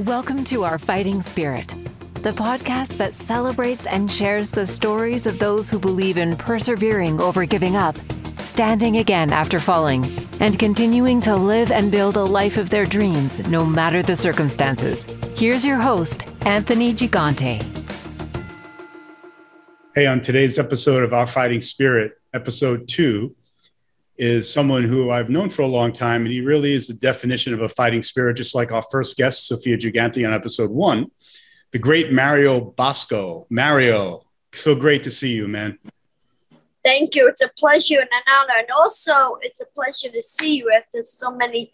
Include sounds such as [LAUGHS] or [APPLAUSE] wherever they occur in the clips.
Welcome to Our Fighting Spirit, the podcast that celebrates and shares the stories of those who believe in persevering over giving up, standing again after falling, and continuing to live and build a life of their dreams no matter the circumstances. Here's your host, Anthony Gigante. Hey, on today's episode of Our Fighting Spirit, episode two, is someone who I've known for a long time, and he really is the definition of a fighting spirit, just like our first guest, Sophia Gigante, on episode one, the great Mario Bosco. Mario, so great to see you, man. Thank you. It's a pleasure and an honor. And also, it's a pleasure to see you after so many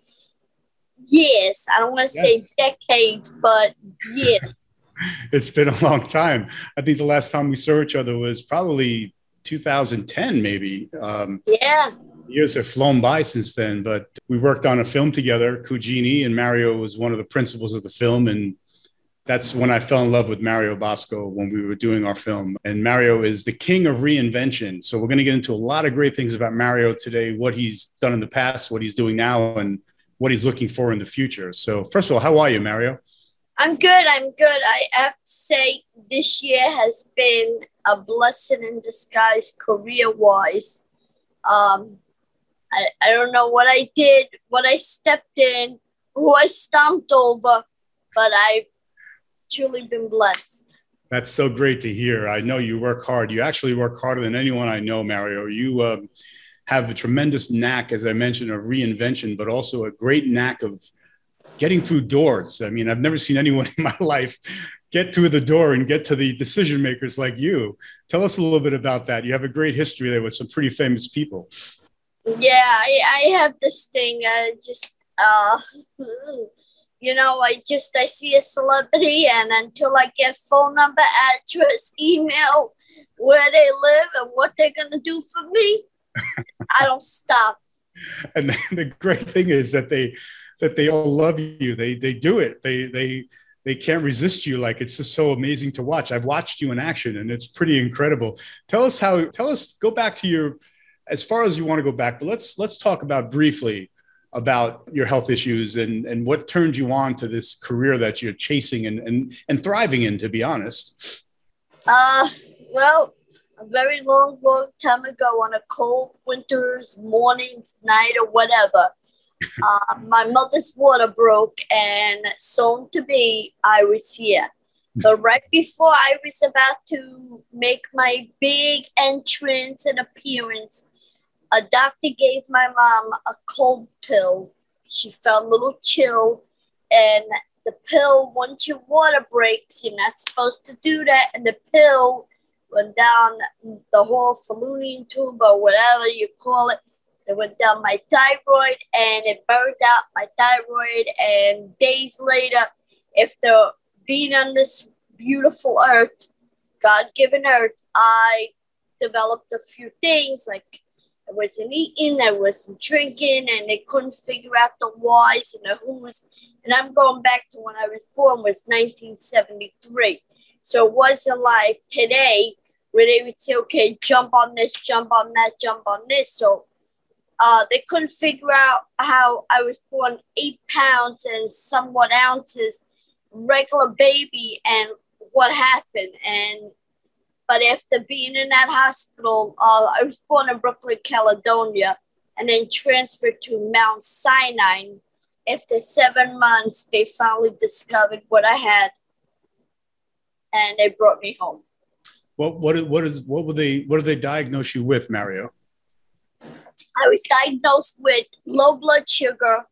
years. I don't want to yes. say decades, but years. [LAUGHS] it's been a long time. I think the last time we saw each other was probably 2010, maybe. Um, yeah years have flown by since then, but we worked on a film together, Cugini, and Mario was one of the principals of the film. And that's when I fell in love with Mario Bosco when we were doing our film. And Mario is the king of reinvention. So we're going to get into a lot of great things about Mario today, what he's done in the past, what he's doing now, and what he's looking for in the future. So, first of all, how are you, Mario? I'm good. I'm good. I have to say, this year has been a blessing in disguise career wise. Um, I, I don't know what I did, what I stepped in, who I stomped over, but I've truly been blessed. That's so great to hear. I know you work hard. You actually work harder than anyone I know, Mario. You um, have a tremendous knack, as I mentioned, of reinvention, but also a great knack of getting through doors. I mean, I've never seen anyone [LAUGHS] in my life get through the door and get to the decision makers like you. Tell us a little bit about that. You have a great history there with some pretty famous people. Yeah, I, I have this thing. I just, uh, you know, I just I see a celebrity, and until I get phone number, address, email, where they live, and what they're gonna do for me, [LAUGHS] I don't stop. And the great thing is that they that they all love you. They they do it. They they they can't resist you like it's just so amazing to watch i've watched you in action and it's pretty incredible tell us how tell us go back to your as far as you want to go back, but let's let's talk about briefly about your health issues and and what turned you on to this career that you're chasing and and, and thriving in. To be honest. Uh, well, a very long, long time ago, on a cold winter's morning, night, or whatever. [LAUGHS] Uh, my mother's water broke, and soon to be, I was here. So [LAUGHS] right before I was about to make my big entrance and appearance, a doctor gave my mom a cold pill. She felt a little chill, and the pill, once your water breaks, you're not supposed to do that. And the pill went down the whole fallopian tube or whatever you call it. It went down my thyroid and it burned out my thyroid. And days later, after being on this beautiful earth, God given earth, I developed a few things like I wasn't eating, I wasn't drinking, and they couldn't figure out the whys and the who's. And I'm going back to when I was born was 1973. So it wasn't like today where they would say, okay, jump on this, jump on that, jump on this. So uh, they couldn't figure out how I was born eight pounds and somewhat ounces, regular baby, and what happened. And but after being in that hospital, uh, I was born in Brooklyn, Caledonia, and then transferred to Mount Sinai. After seven months, they finally discovered what I had, and they brought me home. What what what is what were they what did they diagnose you with, Mario? I was diagnosed with low blood sugar,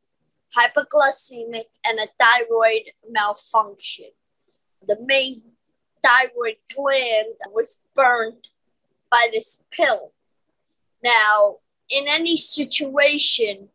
hypoglycemic, and a thyroid malfunction. The main thyroid gland was burned by this pill. Now, in any situation,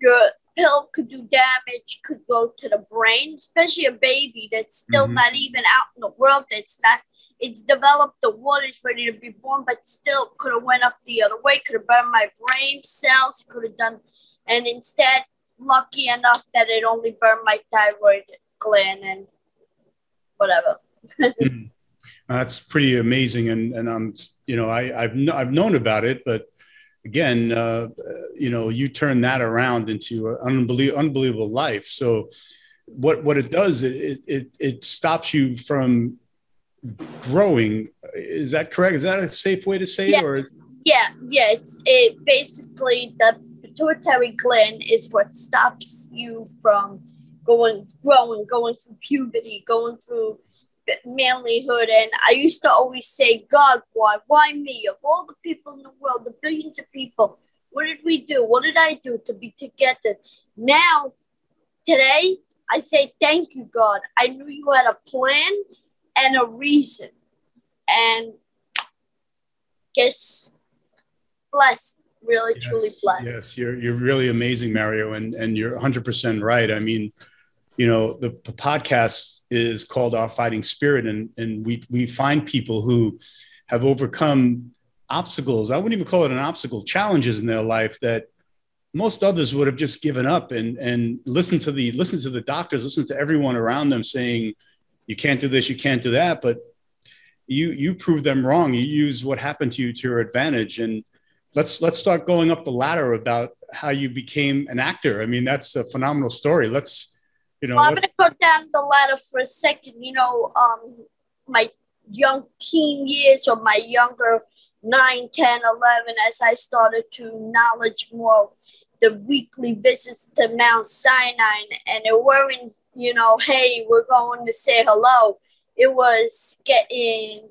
your pill could do damage, could go to the brain, especially a baby that's still mm-hmm. not even out in the world. That's not. It's developed the water, it's ready to be born, but still could have went up the other way. Could have burned my brain cells. Could have done, and instead, lucky enough that it only burned my thyroid gland and whatever. [LAUGHS] mm. That's pretty amazing, and and I'm you know I I've I've known about it, but again, uh, you know, you turn that around into an unbelievable, unbelievable life. So what what it does it it it stops you from growing. Is that correct? Is that a safe way to say yeah. it? Or yeah, yeah. It's it basically the pituitary gland is what stops you from going growing, going through puberty, going through manlyhood. And I used to always say, God, why? Why me? Of all the people in the world, the billions of people, what did we do? What did I do to be together? Now, today, I say, thank you, God. I knew you had a plan and a reason. And guess blessed, really, yes, truly blessed. Yes, you're, you're really amazing, Mario. And, and you're 100% right. I mean, you know, the, the podcast is called Our Fighting Spirit. And, and we, we find people who have overcome obstacles. I wouldn't even call it an obstacle, challenges in their life that most others would have just given up and and listen to the listen to the doctors, listen to everyone around them saying, you can't do this, you can't do that. But you you prove them wrong. You use what happened to you to your advantage. And let's let's start going up the ladder about how you became an actor. I mean, that's a phenomenal story. Let's you know. Well, I'm gonna go down the ladder for a second. You know, um, my young teen years or my younger 9, 10, 11, as I started to knowledge more the weekly visits to Mount Sinai, and it weren't, you know, hey, we're going to say hello. It was getting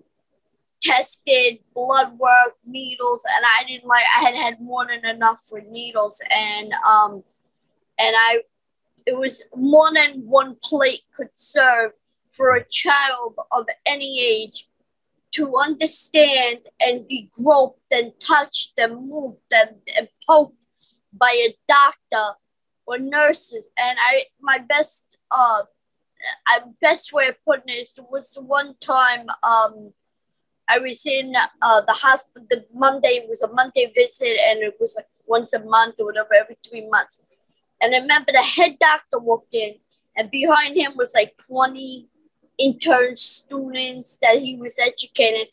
tested, blood work, needles, and I didn't like. I had had more than enough for needles, and um, and I, it was more than one plate could serve for a child of any age to understand and be groped and touched and moved and, and poked by a doctor or nurses. And I, my best, uh, I best way of putting it is was the one time um, I was in uh, the hospital. The Monday was a Monday visit, and it was like once a month or whatever, every three months. And I remember the head doctor walked in, and behind him was like twenty intern students that he was educating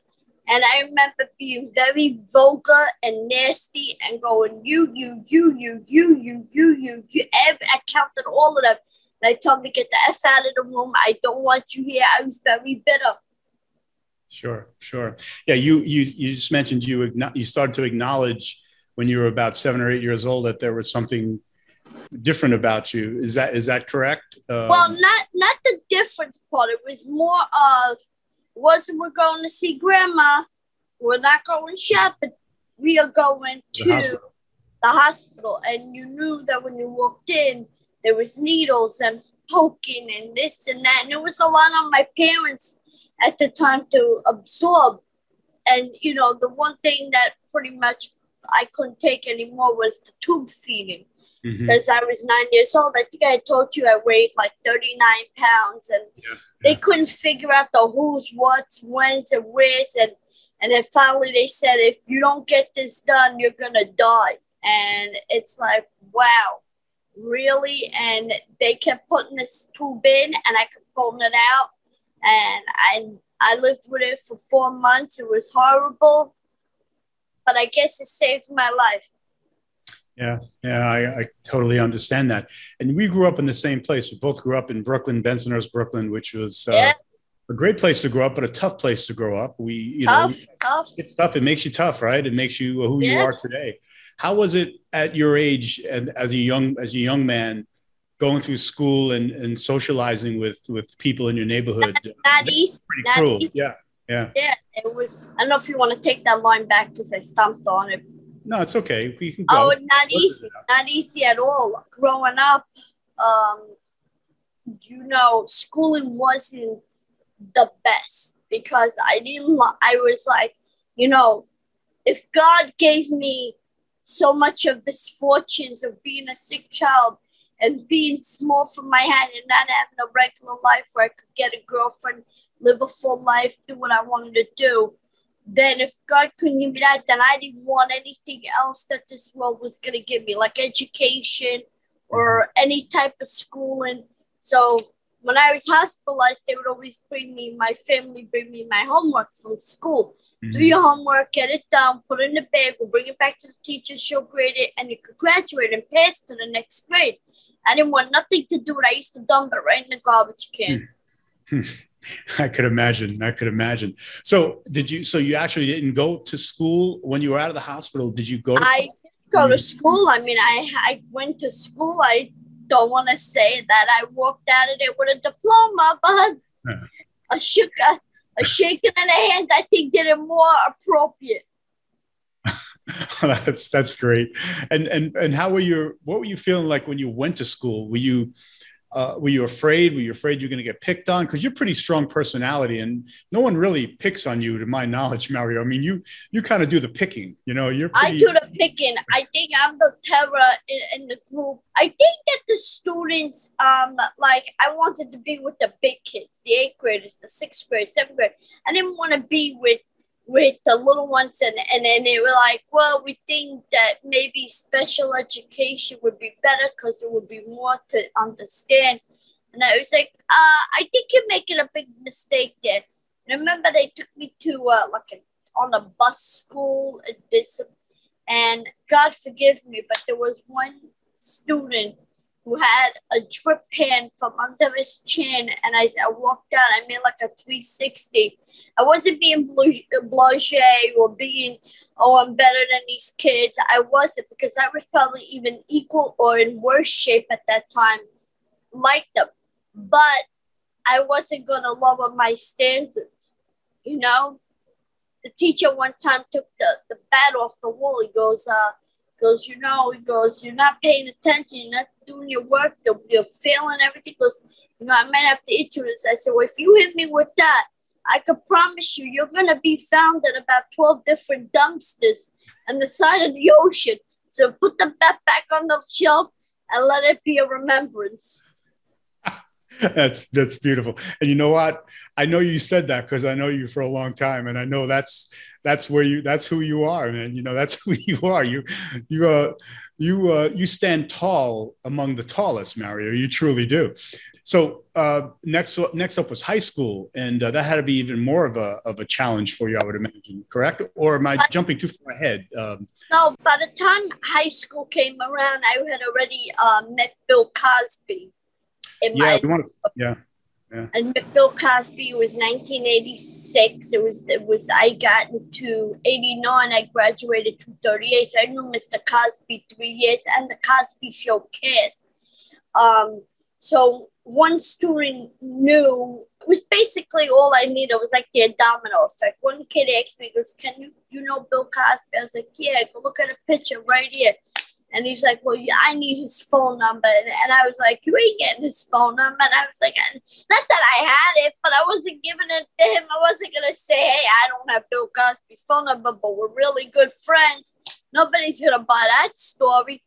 and I remember being very vulgar and nasty and going, you, you, you, you, you, you, you, you, you. Every, I counted all of them. And I told them to get the F out of the room. I don't want you here. I was very bitter. Sure, sure. Yeah, you you you just mentioned you you started to acknowledge when you were about seven or eight years old that there was something different about you. Is that is that correct? Um, well, not not the difference part. It was more of wasn't we're going to see grandma. We're not going shopping. We are going to the hospital. the hospital. And you knew that when you walked in, there was needles and poking and this and that. And it was a lot on my parents at the time to absorb. And, you know, the one thing that pretty much I couldn't take anymore was the tube feeding because mm-hmm. I was nine years old. I think I told you I weighed like 39 pounds and yeah they couldn't figure out the who's, what's, when's, and where's. And, and then finally they said, if you don't get this done, you're going to die. And it's like, wow, really? And they kept putting this tube in and I kept pulling it out. And I, I lived with it for four months. It was horrible, but I guess it saved my life. Yeah, yeah, I, I, totally understand that. And we grew up in the same place. We both grew up in Brooklyn, Bensonhurst, Brooklyn, which was uh, yeah. a great place to grow up, but a tough place to grow up. We, you tough, know, tough. it's tough. It makes you tough, right? It makes you who yeah. you are today. How was it at your age and as a young as a young man going through school and, and socializing with with people in your neighborhood? Not, not easy. Pretty not cruel. Easy. Yeah, yeah. Yeah, it was. I don't know if you want to take that line back because I stomped on it no, it's okay. We can go. Oh, not easy. Not easy at all. Growing up, um, you know, schooling wasn't the best because I didn't. I was like, you know, if God gave me so much of this fortunes of being a sick child and being small for my hand and not having a regular life where I could get a girlfriend, live a full life, do what I wanted to do, then if God couldn't give me that, then I didn't want anything else that this world was going to give me, like education or any type of schooling. So when I was hospitalized, they would always bring me, my family bring me my homework from school. Mm-hmm. Do your homework, get it done, put it in the bag, we'll bring it back to the teacher, she'll grade it, and you could graduate and pass to the next grade. I didn't want nothing to do with it. I used to dump it right in the garbage can. Hmm. [LAUGHS] I could imagine. I could imagine. So, did you? So, you actually didn't go to school when you were out of the hospital? Did you go? To- I go to mm-hmm. school. I mean, I I went to school. I don't want to say that I walked out of it with a diploma, but Yeah. a shook a, a shaking of the hand, I think, did it more appropriate. [LAUGHS] that's that's great. And and and how were you? What were you feeling like when you went to school? Were you uh, were you afraid? Were you afraid you're going to get picked on? Because you're a pretty strong personality, and no one really picks on you, to my [LAUGHS] knowledge, Mario. I mean, you you kind of do the picking. You know, you're I do the picking. I think I'm the terror in, in the group. I think that the students, um, like I wanted to be with the big kids, the eighth graders, the sixth grade, seventh grade. I didn't want to be with with the little ones, and and then they were like, well, we think that maybe special education would be better because there would be more to understand. And I was like, uh, I think you're making a big mistake there. And I remember they took me to uh, like a, on a bus school and did some and God forgive me, but there was one student who had a drip pan from under his chin, and I, I walked out. I made like a 360. I wasn't being blase or being, oh, I'm better than these kids. I wasn't because I was probably even equal or in worse shape at that time, like them. But I wasn't going to lower my standards, you know? the teacher one time took the, the bat off the wall. He goes, uh, goes, you know, he goes, you're not paying attention, you're not doing your work, you're, failing everything. Goes, you know, I might have to hit you. I said, well, if you hit me with that, I could promise you, you're to be found in about 12 different dumpsters on the side of the ocean. So put the bat back on the shelf and let it be a remembrance. [LAUGHS] that's that's beautiful. And you know what? I know you said that because I know you for a long time, and I know that's that's where you that's who you are, man. You know that's [LAUGHS] who you are. You you uh you uh you stand tall among the tallest, Mario. You truly do. So uh, next next up was high school, and uh, that had to be even more of a of a challenge for you, I would imagine. Correct? Or am I jumping too far ahead? Um, No, by the time high school came around, I had already uh, met Bill Cosby. In yeah, we want to. Yeah. And Bill Cosby was 1986. It was it was I got into 89. I graduated to 38. So I knew Mr. Cosby three years and the Cosby Show cast. Um, so one student knew it was basically all I needed. It was like the domino effect. One kid asked me, goes, "Can you you know Bill Cosby?" I was like, "Yeah." Go look at a picture right here. And he's like, Well, yeah, I need his phone number. And, and I was like, You ain't getting his phone number. And I was like, Not that I had it, but I wasn't giving it to him. I wasn't going to say, Hey, I don't have Bill Cosby's phone number, but we're really good friends. Nobody's going to buy that story.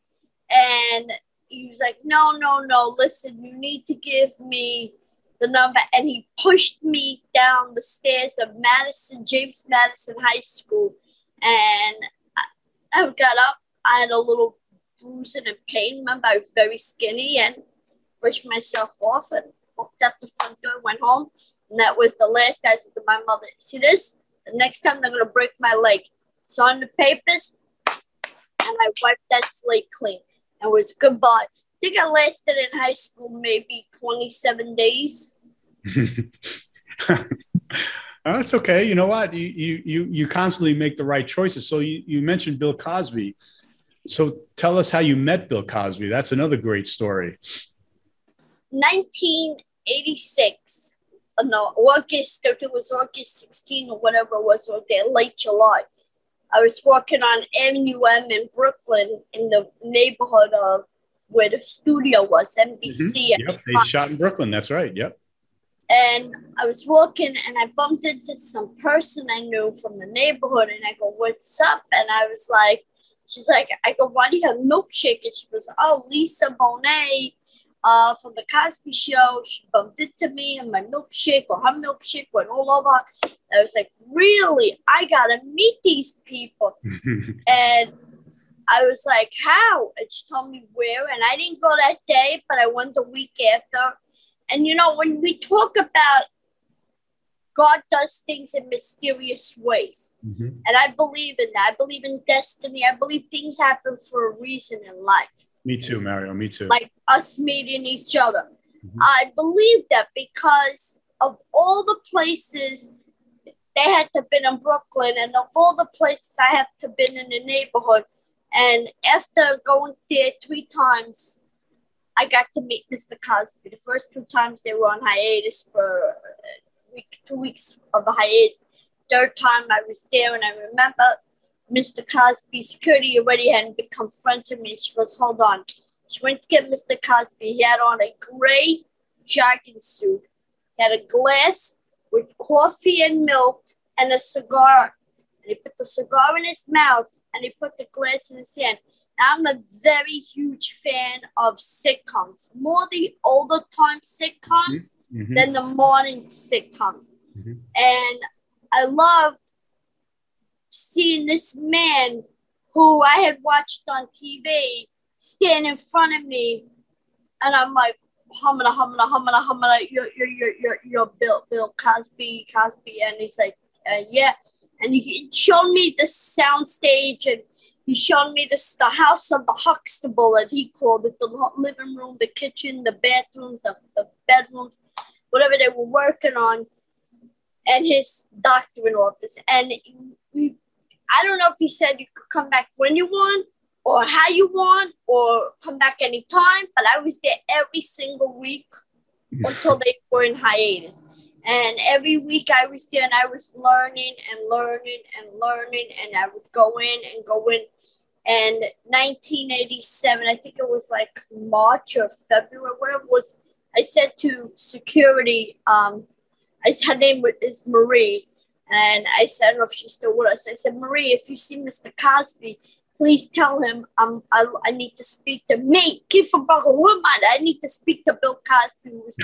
And he was like, No, no, no. Listen, you need to give me the number. And he pushed me down the stairs of Madison, James Madison High School. And I, I got up. I had a little bruising and pain. Remember, I was very skinny and brushed myself off and walked out the front door, went home. And that was the last I said to my mother, see this? The next time they're gonna break my leg. Sign the papers, and I wiped that slate clean. And it was goodbye. I think I lasted in high school maybe 27 days. [LAUGHS] That's okay. You know what? You, you you you constantly make the right choices. So you, you mentioned Bill Cosby. So tell us how you met Bill Cosby. That's another great story. 1986. Uh, no, August, it was August 16 or whatever it was, or there, late July. I was walking on Avenue M in Brooklyn in the neighborhood of where the studio was, NBC. Mhm. Yep, they shot in Brooklyn. That's right. Yep. And I was walking and I bumped into some person I knew from the neighborhood. And I go, What's up? And I was like, She's like, I go, Why do you have milkshake? And she goes, Oh, Lisa Bonet uh, from the Cosby Show. She bumped into me and my milkshake or her milkshake went all over. I was like, Really? I got to meet these people. [LAUGHS] And I was like, how? And she told me where. And I didn't go that day, but I went the week after. And you know, when we talk about God does things in mysterious ways, Mhm. and I believe in that. I believe in destiny. I believe things happen for a reason in life. Me too, Mario. Me too. Like us meeting each other. Mm-hmm. I believe that because of all the places they had to been in Brooklyn and of all the places I have to been in the neighborhood. And after going there three times, I got to meet Mr. Cosby. The first two times they were on hiatus for weeks, two weeks of a hiatus. Third time I was there, and I remember Mr. Cosby security already hadn't become friends with me. She goes, "Hold on." She went to get Mr. Cosby. He had on a gray jogging suit. He had a glass with coffee and milk and a cigar. And he put the cigar in his mouth and he put the glass in his hand. I'm a very huge fan of sitcoms, more the older time sitcoms mm-hmm. Mm-hmm. than the morning sitcoms. Mm-hmm. And I loved seeing this man who I had watched on TV stand in front of me. And I'm like, humana, humana, humana, humana, you're, you're, you're, you're, you're Bill, Bill Cosby, Cosby. And he's like, uh, yeah. And he showed me the sound stage and he showed me this the house of the Huxtable, and he called it the living room, the kitchen, the bathrooms, the, the bedrooms, whatever they were working on, and his doctorate office. And we, I don't know if he said you could come back when you want, or how you want, or come back anytime, but I was there every single week [LAUGHS] until they were in hiatus. And every week I was there and I was learning and learning and learning, and I would go in and go in and 1987, I think it was like March or February, whatever it was. I said to security, um, I said, her name is Marie. And I said, I don't know if she's still with us. I said, Marie, if you see Mr. Cosby, please tell him um, I, I need to speak to me, Brooklyn. Woman, I need to speak to Bill Cosby, who was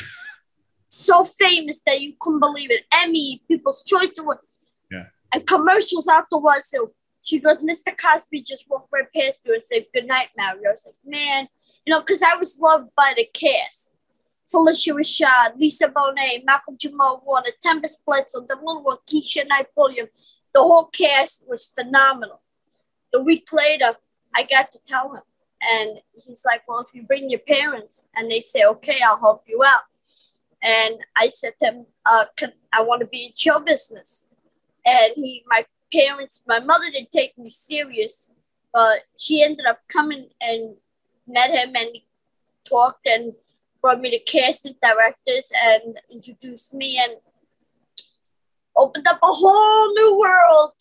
so famous that you couldn't believe it. Emmy, People's Choice Award. Yeah. And commercials afterwards. So she goes, Mr. Cosby just walked right past you and said, Good night, Mario. I was like, Man, you know, because I was loved by the cast. Phylicia Rashad, Lisa Bonet, Malcolm Jamal Warner, Tempest Bledsoe, the little one, Keshia Knight. The whole cast was phenomenal. The week later, I got to tell him. And he's like, Well, if you bring your parents, and they say, Okay, I'll help you out. And I said to him, uh, I want to be in show business. And he, my parents, my mother didn't take me serious, but she ended up coming and met him and talked and brought me to casting directors and introduced me and opened up a whole new world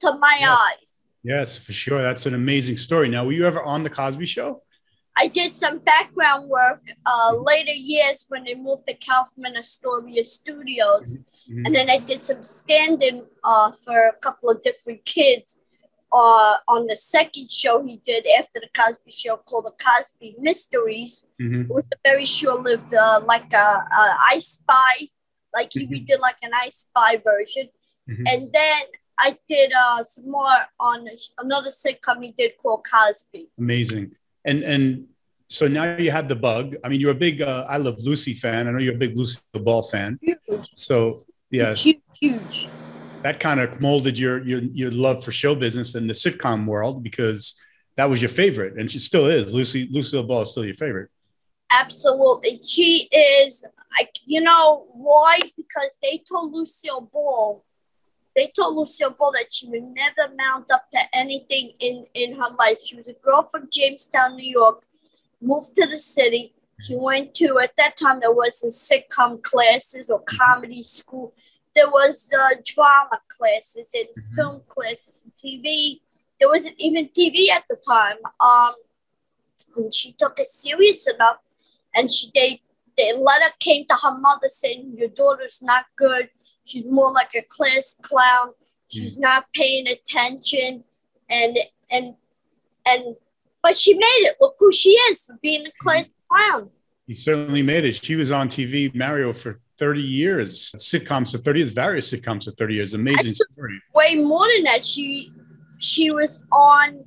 to my yes. eyes. Yes, for sure. That's an amazing story. Now, were you ever on the Cosby Show? I did some background work uh, later years when they moved to Kaufman Astoria Studios. Mm-hmm. Mm-hmm. And then I did some stand-in uh, for a couple of different kids uh, on the second show he did after the Cosby Show called the Cosby Mysteries. Mm-hmm. It was a very short-lived, uh, like a, a I Spy, like he mm-hmm. did like an I Spy version. Mm-hmm. And then I did uh, some more on another sitcom he did called Cosby. Amazing. And and so now you had the bug. I mean, you're a big uh, I Love Lucy fan. I know you're a big Lucy Ball fan. Huge. So yeah, huge, huge. That kind of molded your your your love for show business and the sitcom world because that was your favorite, and she still is. Lucy Lucille Ball is still your favorite. Absolutely, she is. Like you know why? Because they told Lucille Ball, they told Lucille Ball that she would never mount up to anything in in her life. She was a girl from Jamestown, New York, moved to the city she went to at that time there wasn't sitcom classes or comedy school. There was uh, drama classes and mm-hmm. film classes and TV. There wasn't even TV at the time. Um, and she took it serious enough, and she they the letter came to her mother saying your daughter's not good. She's more like a class clown. She's mm not paying attention, and and and but she made it. Look who she is for being a class clown. He certainly made it. She was on TV, Mario, for 30 years. Sitcoms for 30 years, various sitcoms for 30 years. Amazing story. Way more than that. She she was on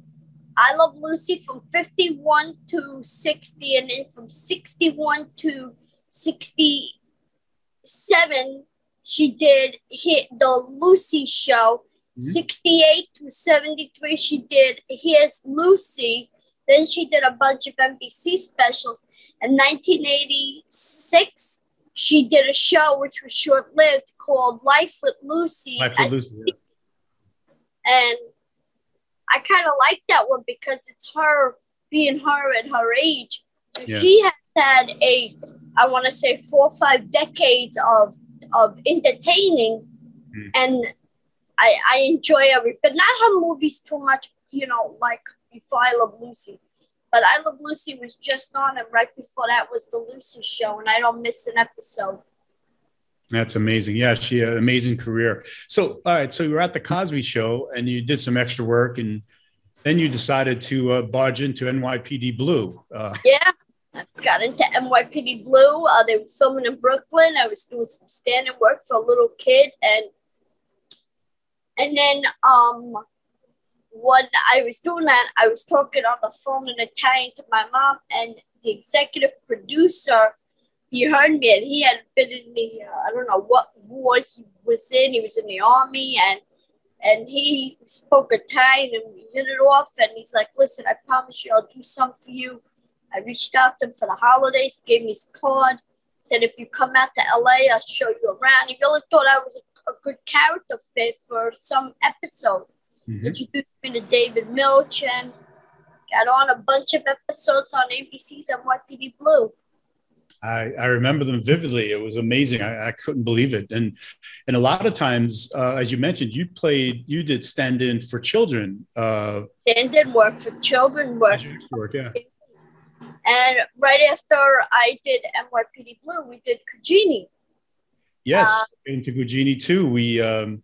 I Love Lucy from 51 to 60, and then from 61 to 67, she did hit the Lucy show. Mm-hmm. 68 to 73, she did Here's Lucy. Then she did a bunch of NBC specials. In 1986, she did a show which was short lived called Life with Lucy. Life with Lucy. Yeah. And I kind of like that one because it's her being her at her age. Yeah. She has had a, I want to say, four or five decades of of entertaining, mm. and I I enjoy every, but not her movies too much. You know, like before I Love Lucy. But I Love Lucy was just on, and right before that was the Lucy Show, and I don't miss an episode. That's amazing. Yeah, she had an amazing career. So, all right, so you were at the Cosby Show, and you did some extra work, and then you decided to uh, barge into NYPD Blue. Uh, yeah, I got into NYPD Blue. Uh, they were filming in Brooklyn. I was doing some standing work for a little kid, and and then um, when I was doing that, I was talking on the phone in Italian to my mom, and the executive producer, he heard me, and he had been in the uh, I don't know what war he was in. He was in the army, and and he spoke Italian, and we hit it off. And he's like, "Listen, I promise you, I'll do something for you." I reached out to him for the holidays, gave me his card, said, "If you come out to LA, I'll show you around." He really thought I was a, a good character fit for some episode mm-hmm. introduced me to David Milch and got on a bunch of episodes on ABC's NYPD Blue. I, I remember them vividly. It was amazing. I, I couldn't believe it. And and a lot of times, uh, as you mentioned, you played, you did stand in for children. Uh, stand in work for children. Work. work yeah. And right after I did NYPD Blue, we did Cugini. Yes, uh, into Cugini too. We um,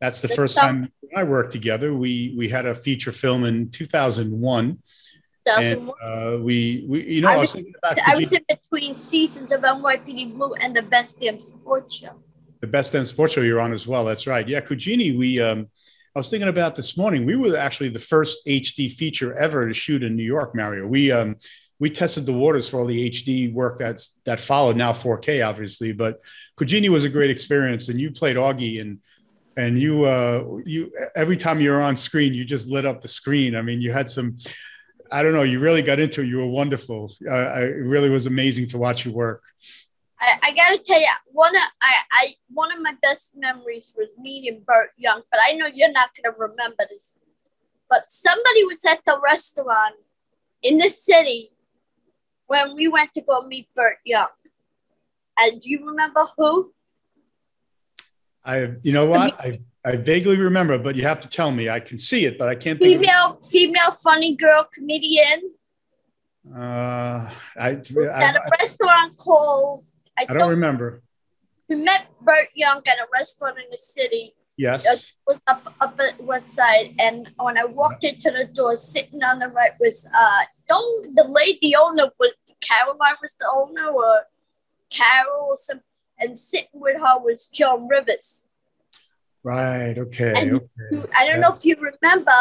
that's the first time I worked together. We we had a feature film in 2001. And, uh, we, we, you know, I was, I was thinking about. I was in between seasons of NYPD Blue and the Best Damn Sports Show. The Best Damn Sports Show you're on as well. That's right. Yeah, Cugini. We, um, I was thinking about this morning. We were actually the first HD feature ever to shoot in New York, Mario. We, um, we tested the waters for all the HD work that's that followed. Now 4K, obviously, but Cugini was a great experience, and you played Augie and and you uh you every time you were on screen you just lit up the screen i mean you had some i don't know you really got into it you were wonderful uh, I, it really was amazing to watch you work I, I, gotta tell you, one of I, I one of my best memories was meeting Burt Young, but I know you're not gonna remember this. But somebody was at the restaurant in the city when we went to go meet Burt Young. And do you remember who? I, you know what? I, I vaguely remember, but you have to tell me. I can see it, but I can't. Female, female, funny girl comedian. Uh, I at a restaurant called. I, I don't, don't, remember. We met Burt Young at a restaurant in the city. Yes. It was up up at West Side, and when I walked into the door, sitting on the right was uh, don't the lady owner was Caroline was the owner or Carol or something and sitting with her was Joan Rivers. Right. Okay. And okay. I don't yeah. know if you remember.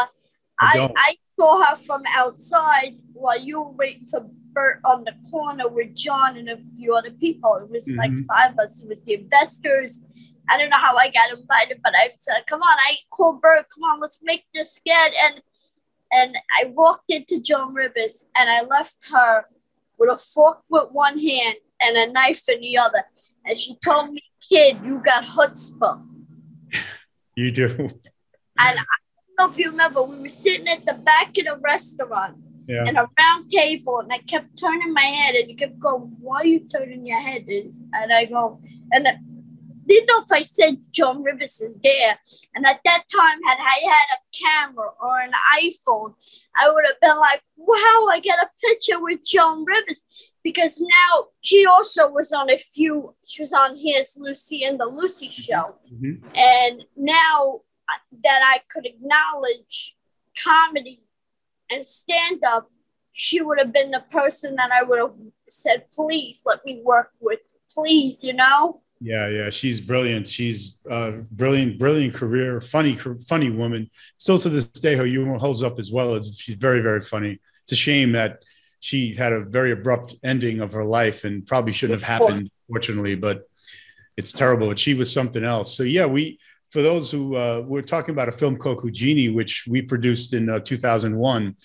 I, I, I, saw her from outside while you were waiting for Burt on the corner with John and a few other people. It was mm-hmm. like five of us. It was the investors. I don't know how I got invited, but I said, "Come on, I called Burt. Come on, let's make this good." And and I walked into Joan Rivers and I left her with a fork with one hand and a knife in the other. And she told me, kid, you got chutzpah. You do. And I don't know if you remember, we were sitting at the back of the restaurant yeah. in a round table, and I kept turning my head, and you kept going, Why are you turning your head? Is and I go, and didn't know if I said Joan Rivers is there. And at that time, had I had a camera or an iPhone, I would have been like, Wow, I got a picture with Joan Rivers. Because now she also was on a few she was on his lucy and the lucy show. Mm-hmm. and now that i could acknowledge comedy and stand up she would have been the person that i would have said please let me work with. Please you know yeah yeah she's brilliant she's uh brilliant brilliant career funny funny woman still to this day her humor holds up as well as she's very very funny it's a shame that she had a very abrupt ending of her life and probably shouldn't have happened, fortunately, but it's terrible. But she was something else. So yeah, we for those who uh, we're talking about a film called Cugini, which we produced in uh, 2001,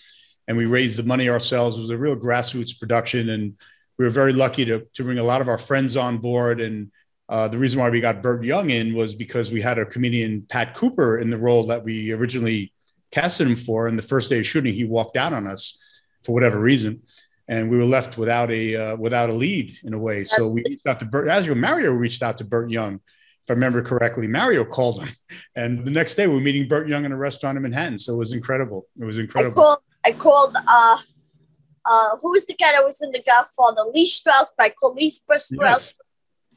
and we raised the money ourselves. It was a real grassroots production, and we were very lucky to to bring a lot of our friends on board. And uh, the reason why we got Burt Young in was because we had a comedian Pat Cooper in the role that we originally casted him for. And the first day of shooting, he walked out on us for whatever reason, and we were left without a uh, without a lead in a way. So we reached out to Burt. As you know, Mario reached out to Burt Young, if I remember correctly. Mario called him, [LAUGHS] and the next day we were meeting Burt Young in a restaurant in Manhattan. So it was incredible. It was incredible. I called. I called. Uh, uh, who was the guy that was in The Godfather? Lee Strauss. I called Lee Strauss. Yes.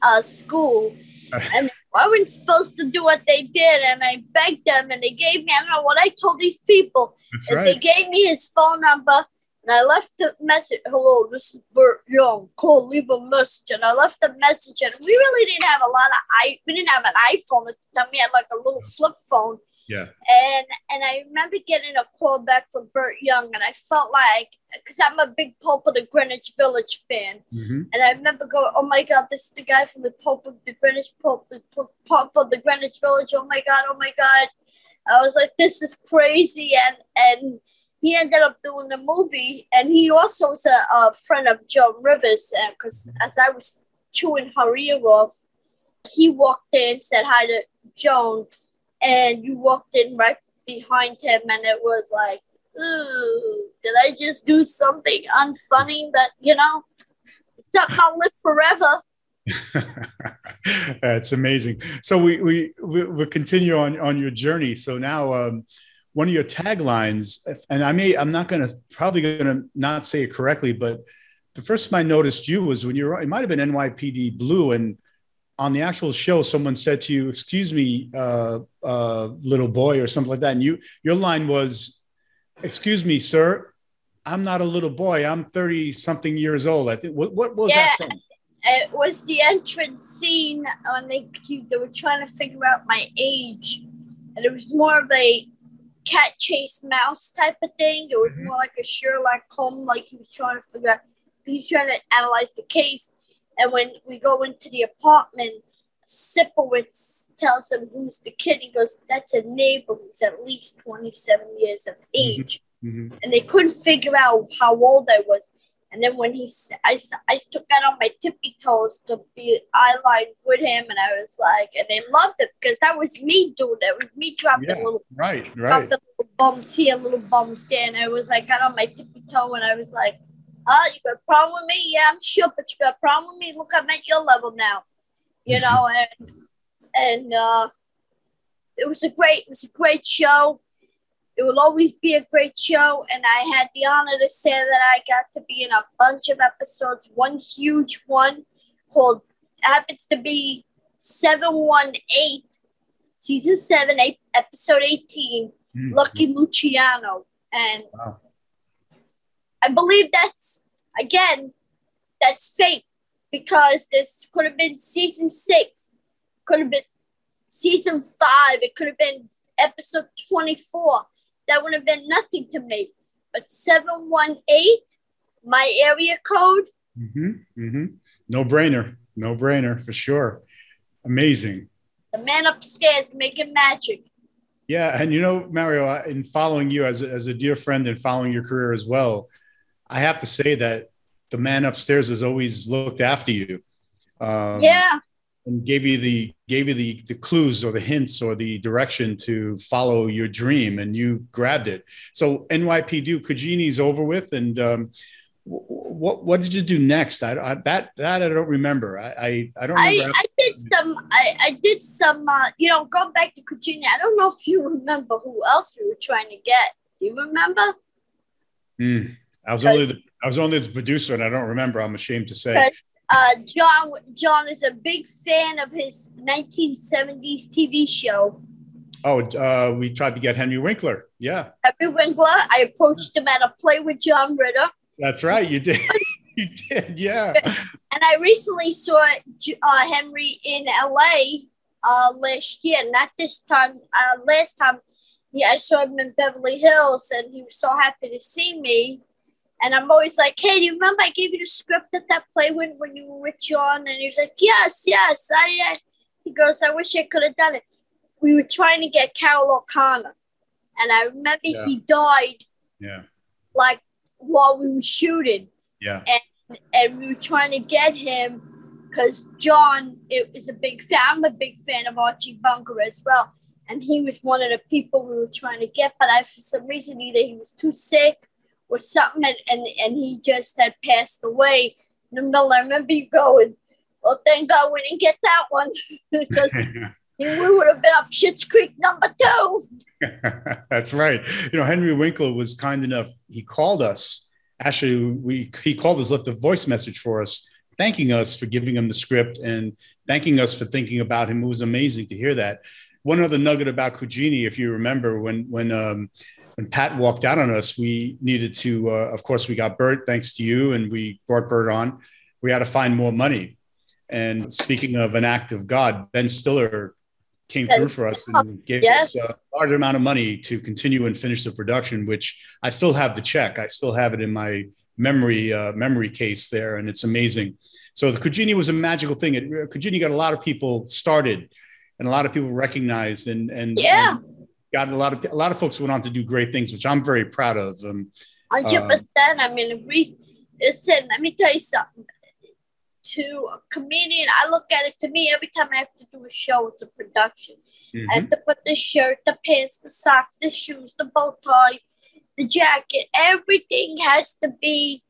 Uh, school, and I wasn't supposed to do what they did, and I begged them, and they gave me. I don't know what I told these people. That's and right. They gave me his phone number, and I left the message. Hello, this is Burt Young. Call, leave a message. And I left the message, and we really didn't have a lot of i. We didn't have an iPhone at the time. We had like a little flip phone, Yeah. and and I remember getting a call back from Burt Young, and I felt like because I'm a big Pope of the Greenwich Village fan, hmm and I remember going, "Oh my God, this is the guy from the Pope of the Greenwich Pope, the Pope of the Greenwich Village. Oh my God, oh my God!" I was like, "This is crazy," and and he ended up doing the movie, and he also was a, a friend of Joan Rivers, and because as I was chewing her ear off, he walked in, said hi to Joan, and you walked in right behind him, and it was like, "Ooh, did I just do something unfunny?" But you know, something I'll live forever. [LAUGHS] That's amazing. So we we we we'll continue on on your journey. So now um, one of your taglines, and I may I'm not to probably to not say it correctly, but the first time I noticed you was when you were it might have been NYPD Blue, and on the actual show, someone said to you, "Excuse me, uh, uh, little boy," or something like that, and you your line was, "Excuse me, sir." I'm not a little boy. I'm 30 something years old. I think. What, what was that Yeah. It was the entrance scene when they they were trying to figure out my age, and it was more of a cat chase mouse type of thing. It was Mhm. more like a Sherlock Holmes, like he was trying to figure out. He was trying to analyze the case, and when we go into the apartment, Sipowicz tells him who's the kid. He goes, "That's a neighbor who's at least twenty-seven years of age." Mhm. and they couldn't figure out how old I was. And then when he, I, I took out on my tippy toes to be eyeline with him, and I was like, and they loved it because that was me doing it. It was me dropping Yeah. little, Right, right. dropping little bumps here, little bumps there, and I was like, got on my tippy toe, and I was like, oh, you got a problem with me? Yeah, I'm sure, but you got a problem with me? Look, I'm at your level now, you know, and and uh, it was a great, it was a great show it will always be a great show and i had the honor to say that i got to be in a bunch of episodes one huge one called happens to be 718 season 7 eight, episode 18 Mhm. lucky luciano and Wow. I believe that's again that's fate because this could have been season six could have been season five it could have been episode 24 that would have been nothing to me. But 718, my area code, hmm hmm No brainer. No brainer for sure. Amazing. the man upstairs making magic. Yeah. And you know, Mario, in following you as as a dear friend and following your career as well, I have to say that the man upstairs has always looked after you. Um, yeah, and gave you the gave you the the clues or the hints or the direction to follow your dream and you grabbed it so nypd Cugini's over with and um what what did you do next i, I that that i don't remember i i, I don't I, remember I did some, I, I did some, uh, you know, going back to Virginia, I don't know if you remember who else we were trying to get. Do you remember? Hmm. I was only the, i was only the producer and i don't remember i'm ashamed to say uh, John, John is a big fan of his 1970s TV show. oh uh we tried to get henry winkler yeah Henry Winkler. I approached him at a play with John Ritter. that's right you did [LAUGHS] you did yeah And I recently saw uh, Henry in LA uh, last year. Not this time. Uh, last time, yeah, I saw him in Beverly Hills, and he was so happy to see me. And I'm always like, "Hey, do you remember I gave you the script at that play when, when you were with John?" And he's like, "Yes, yes." I, I he goes, "I wish I could have done it." We were trying to get Carroll O'Connor, and I remember Yeah. he died yeah like while we were shooting. Yeah. And and we were trying to get him because John it was a big fan. I'm a big fan of Archie Bunker as well. And he was one of the people we were trying to get, but I for some reason either he was too sick or something and, and, and he just had passed away. And I remember you going, Well, thank God we didn't get that one [LAUGHS] because [LAUGHS] we would have been up Schitt's Creek number two. [LAUGHS] That's right. You know, Henry Winkler was kind enough. He called us. Actually, we he called us, left a voice message for us, thanking us for giving him the script and thanking us for thinking about him. It was amazing to hear that. One other nugget about Cugini, if you remember, when when um, when Pat walked out on us, we needed to. Uh, of course, we got Burt thanks to you, and we brought Burt on. We had to find more money. And speaking of an act of God, Ben Stiller came through for us and gave yes. us a large amount of money to continue and finish the production, which I still have the check. I still have it in my memory uh, memory case there, and it's amazing. So the Cugini was a magical thing. It, Cugini got a lot of people started, and a lot of people recognized, and and yeah, and got a lot of a lot of folks went on to do great things, which I'm very proud of. Um, Hundred uh, percent. I mean, we listen, let me tell you something to a comedian, I look at it to me every time I have to do a show, it's a production. Mm-hmm. I have to put the shirt, the pants, the socks, the shoes, the bow tie, the jacket, everything has to be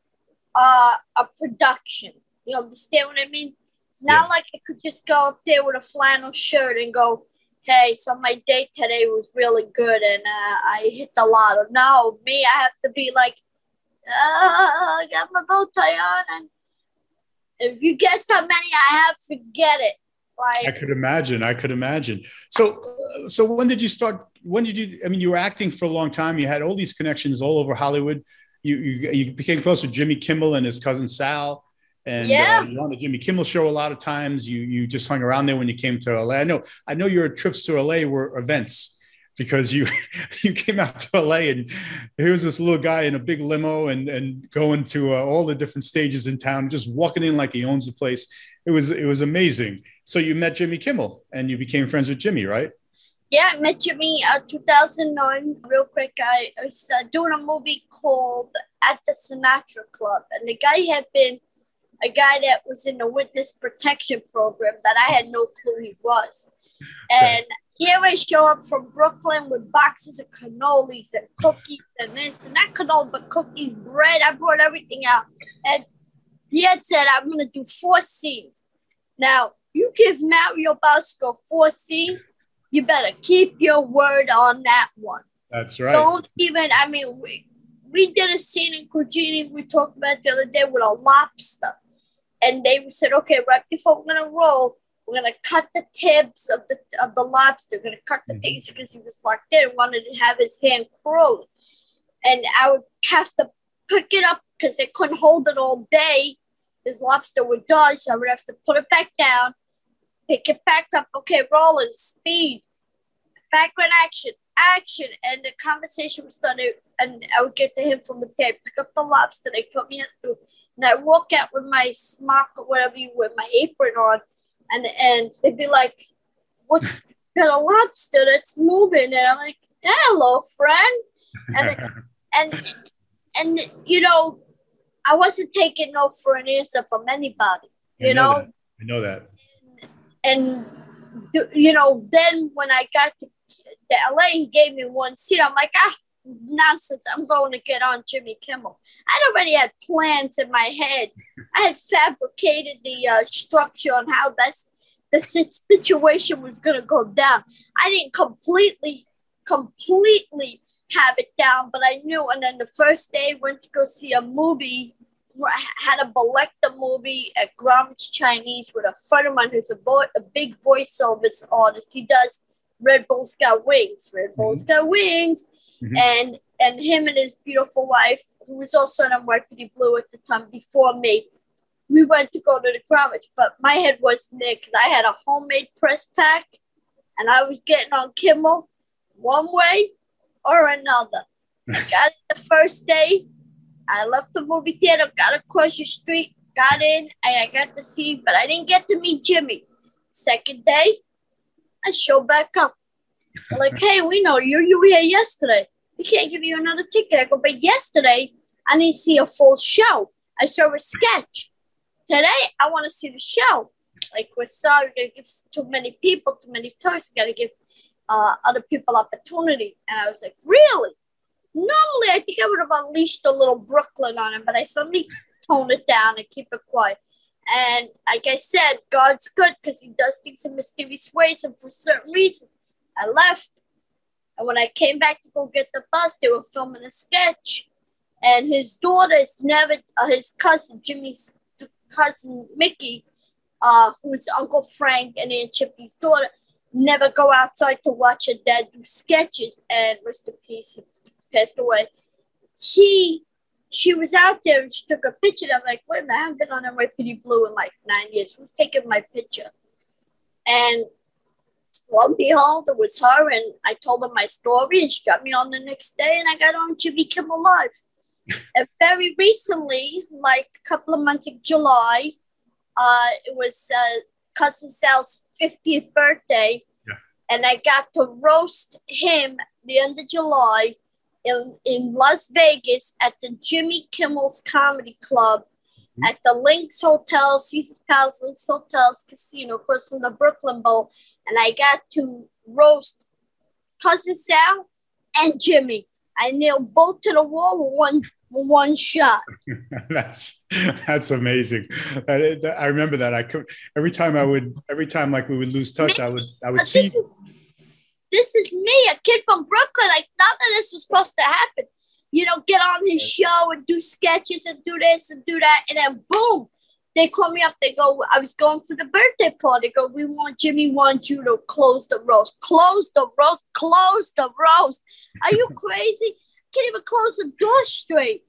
uh, a production. You understand what I mean? It's not like I could just go up there with a flannel shirt and go, hey, so my date today was really good and uh, I hit the lotto. Now, me, I have to be like, uh, I got my bow tie on and if you guessed how many I have, forget it. Like I could imagine. I could imagine. So, uh, so when did you start? When did you? I mean, you were acting for a long time. You had all these connections all over Hollywood. You you, you became close with Jimmy Kimmel and his cousin Sal, and yeah. uh, you on the Jimmy Kimmel show a lot of times. You you just hung around there when you came to LA. I know. I know your trips to LA were events because you [LAUGHS] you came out to LA and here was this little guy in a big limo and and going to uh, all the different stages in town, just walking in like he owns the place. It was it was amazing. So you met Jimmy Kimmel and you became friends with Jimmy, right? Yeah, I met Jimmy uh, 2009. Real quick, I, I was uh, doing a movie called At the Sinatra Club, and the guy had been a guy that was in the witness protection program that I had no clue he was. And here I show up from Brooklyn with boxes of cannolis and cookies and this and that cannoli, but cookies, bread. I brought everything out. And he had said, I'm going to do four scenes. Now, you give Mario Bosco four scenes, you better keep your word on that one. That's right. Don't even, I mean, we, we did a scene in Cugini we talked about the other day with a lobster. And they said, okay, right before we're going to roll, we're gonna cut the tips of the of the lobster. We're gonna cut the mm-hmm. things because he was locked in. Wanted to have his hand crawling, and I would have to pick it up because they couldn't hold it all day. His lobster would die, so I would have to put it back down, pick it back up. Okay, rolling, speed, background action, action, and the conversation was started. And I would get to him from the pit, pick up the lobster. They put me in, and I walk out with my smock or whatever you with my apron on and and they'd be like, "What's got a lobster that's moving?" And I'm like, "Hello, friend," and [LAUGHS] and and you know, I wasn't taking no for an answer from anybody. You I know, know I know that. And, and you know, then when I got to, the LA, he gave me one seat. I'm like, ah, nonsense. I'm going to get on Jimmy Kimmel. I'd already had plans in my head. I had fabricated the uh, structure on how this the situation was going to go down. I didn't completely, completely have it down, but I knew. And then the first day, went to go see a movie. Had a Selecta movie at Grauman's Chinese with a friend of mine who's a, boy, a big voiceover artist. He does Red Bull's Got Wings. Red Bull's mm-hmm. Got Wings mm-hmm. and and him and his beautiful wife, who was also in NYPD Blue at the time before me, we went to go to the Grauman's, but my head wasn't there because I had a homemade press pack, and I was getting on Kimmel one way or another. [LAUGHS] Got it the first day. I left the movie theater, got across the street, got in, and I got to see, but I didn't get to meet Jimmy. Second day, I showed back up like, hey, we know you. You were here yesterday. We can't give you another ticket. I go, but yesterday I didn't see a full show. I saw a sketch. Today, I want to see the show. Like we're sorry, we're gonna give too many people too many toys. We gotta give uh, other people opportunity. And I was like, really? Normally, I think I would have unleashed a little Brooklyn on him, but I suddenly toned it down and keep it quiet. And like I said, God's good because He does things in mysterious ways, and for certain reason, I left. And when I came back to go get the bus, they were filming a sketch, and his daughter is never uh, his cousin Jimmy's cousin Mickey, uh, who's Uncle Frank and Aunt Chippy's daughter, never go outside to watch her dad do sketches. And rest in peace, he passed away. She she was out there and she took a picture. I'm like, wait a minute, I haven't been on NYPD Blue in like nine years. Who's taking my picture? And lo and behold, it was her. And I told her my story and she got me on the next day and I got on Jimmy Kimmel Live. and very recently, like a couple of months in July, uh, it was uh, cousin Sal's 50th birthday. Yeah. And I got to roast him the end of July in, in Las Vegas at the Jimmy Kimmel's Comedy Club mm-hmm. at the LINQ Hotel, Caesar's Palace, LINQ Hotels Casino, of course, from the Brooklyn Bowl. And I got to roast Cousin Sal and Jimmy. I nailed both to the wall with one one shot. [LAUGHS] that's that's amazing. I remember that. I could every time I would every time like we would lose touch, I would I would see. Is, this is me, a kid from Brooklyn. Like thought that this was supposed to happen. You know, get on his show and do sketches and do this and do that. And then boom, they call me up. They go, I was going for the birthday party. They go, we want Jimmy wants you to close the roast. Close the roast. Close the roast. Are you [LAUGHS] crazy? Can't even close the door straight.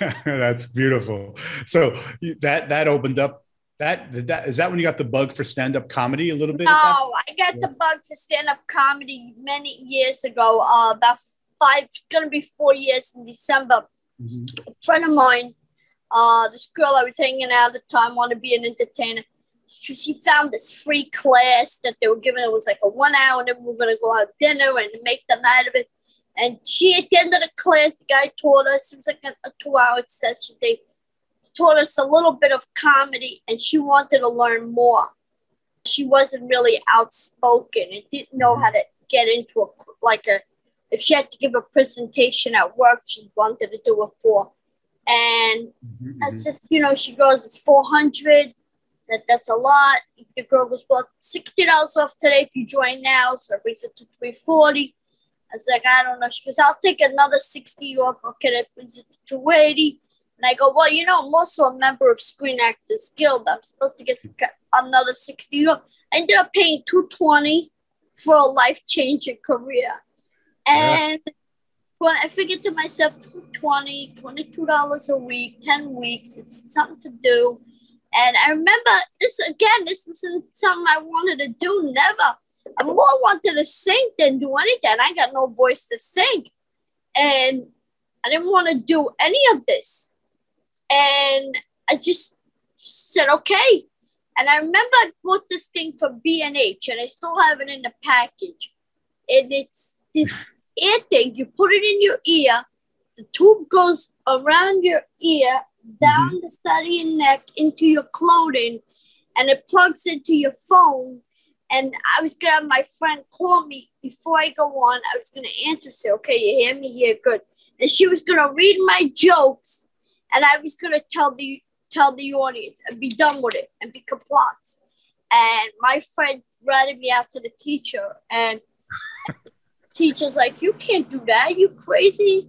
[LAUGHS] That's beautiful. So that that opened up that, that is that when you got the bug for stand up comedy a little bit? No, I got the bug for stand up comedy many years ago. Uh, about five, it's gonna be four years in December. Mm-hmm. A friend of mine, uh, this girl I was hanging out at the time, wanted to be an entertainer. She, she found this free class that they were giving. It was like a one hour, and then we were gonna go have dinner and make the night of it. And she, attended the end of the class, the guy taught us. It was like a, a two-hour session. They taught us a little bit of comedy and she wanted to learn more. She wasn't really outspoken and didn't know how to get into a like a if she had to give a presentation at work, she wanted to do it for. And mm-hmm. I said, you know, she goes, it's 400. Said, that's a lot. The girl goes, well, $60 off today if you join now. So I brings it to 340 I was like, I don't know. She goes, I'll take another 60 off. Okay, that brings it to 280 and I go, well, you know, I'm also a member of Screen Actors Guild. I'm supposed to get another 60. off. I ended up paying 220 for a life-changing career. And yeah. when I figured to myself, 220 $22 a week, 10 weeks, it's something to do. And I remember this again, this wasn't something I wanted to do, never. I more wanted to sing than do anything. I got no voice to sing. And I didn't want to do any of this. And I just said, okay. And I remember I bought this thing for B&H and I still have it in the package. And it's this ear thing. You put it in your ear. The tube goes around your ear, down mm-hmm. the side of your neck, into your clothing, and it plugs into your phone. And I was gonna have my friend call me before I go on. I was gonna answer, say, "Okay, you hear me? Yeah, good." And she was gonna read my jokes and I was gonna tell the tell the audience and be done with it and be compliant. And my friend ratted me out to the teacher, and teacher's like, "You can't do that. You crazy?"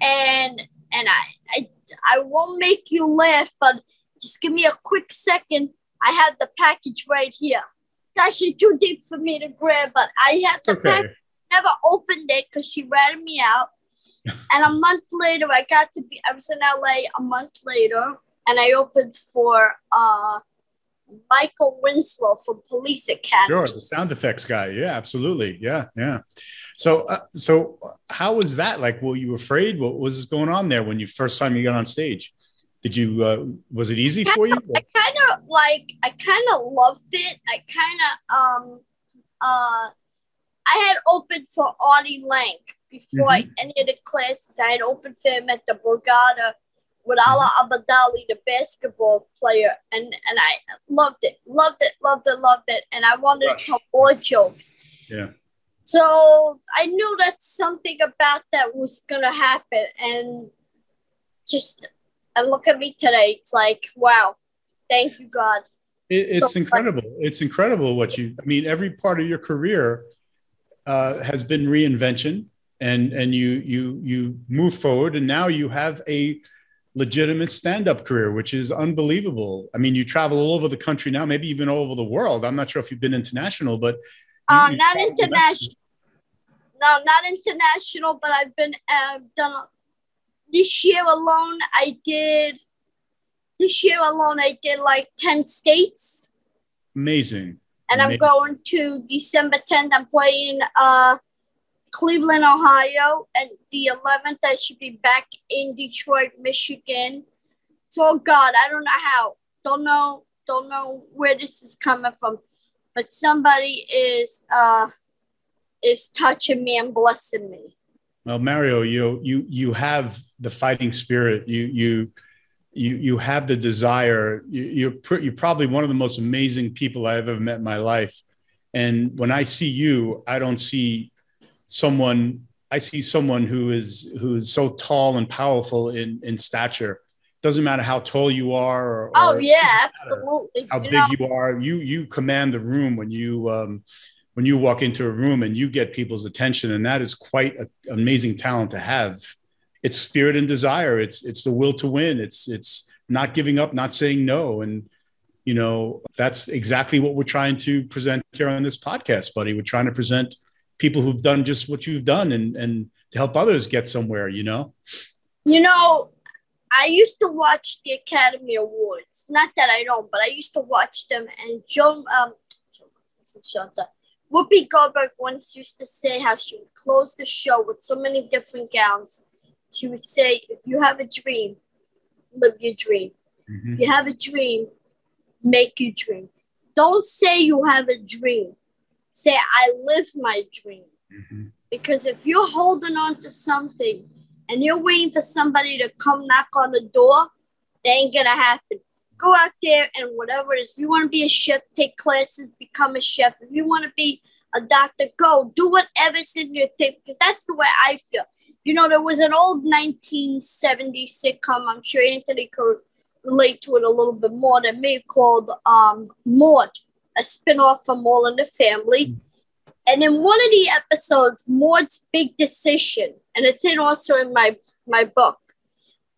And and I I I won't make you laugh, but just give me a quick second. I have the package right here. It's actually too deep for me to grab, but I had the okay. package. Never opened it because she ratted me out [LAUGHS] and a month later, I got to be, I was in LA a month later, and I opened for uh, Michael Winslow from Police Academy. Sure, the sound effects guy. Yeah, absolutely. Yeah, yeah. So, uh, so how was that? Like, were you afraid? What was going on there when you first time you got on stage? Did you? Uh, was it easy for you? I kind of like. I kind of loved it. I kind of um uh. I had opened for Artie Lange before mm-hmm. I entered the classes. I had opened for him at the Borgata with Ala mm-hmm. Abadali, the basketball player, and and I loved it, loved it, loved it, loved it, and I wanted Rush. to tell more jokes. Yeah. So I knew that something about that was gonna happen, and just and look at me today. It's like wow, thank you God. It, it's so incredible. Fun. It's incredible what you. I mean, every part of your career uh, has been reinvention, and and you you you move forward, and now you have a legitimate stand-up career, which is unbelievable. I mean, you travel all over the country now, maybe even all over the world. I'm not sure if you've been international, but uh, not international. No, not international, but I've been uh, done this year alone. I did this year alone. I did like ten states. Amazing. And Amazing. I'm going to December 10th. I'm playing uh, Cleveland, Ohio, and the 11th I should be back in Detroit, Michigan. So God, I don't know how. Don't know. Don't know where this is coming from, but somebody is uh is touching me and blessing me. Well, Mario, you you you have the fighting spirit. You you you you have the desire. You, you're pr- you're probably one of the most amazing people I've ever met in my life. And when I see you, I don't see someone I see someone who is who is so tall and powerful in in stature. Doesn't matter how tall you are. Or, oh yeah, absolutely. How you big know. you are, you you command the room when you um, when you walk into a room and you get people's attention, and that is quite an amazing talent to have. It's spirit and desire. It's it's the will to win. It's it's not giving up, not saying no, and you know that's exactly what we're trying to present here on this podcast, buddy. We're trying to present people who've done just what you've done and and to help others get somewhere you know you know i used to watch the academy awards not that i don't but i used to watch them and joan um whoopi goldberg once used to say how she would close the show with so many different gowns she would say if you have a dream live your dream mm-hmm. if you have a dream make your dream don't say you have a dream say, I live my dream. Mm-hmm. Because if you're holding on to something and you're waiting for somebody to come knock on the door, that ain't gonna happen. Go out there and whatever it is. If you want to be a chef, take classes, become a chef. If you want to be a doctor, go do whatever's in your thing because that's the way I feel. You know, there was an old 1970 sitcom. I'm sure Anthony could relate to it a little bit more than me called um, Maude a spinoff from All in the Family. And in one of the episodes, Maude's big decision, and it's in also in my my book.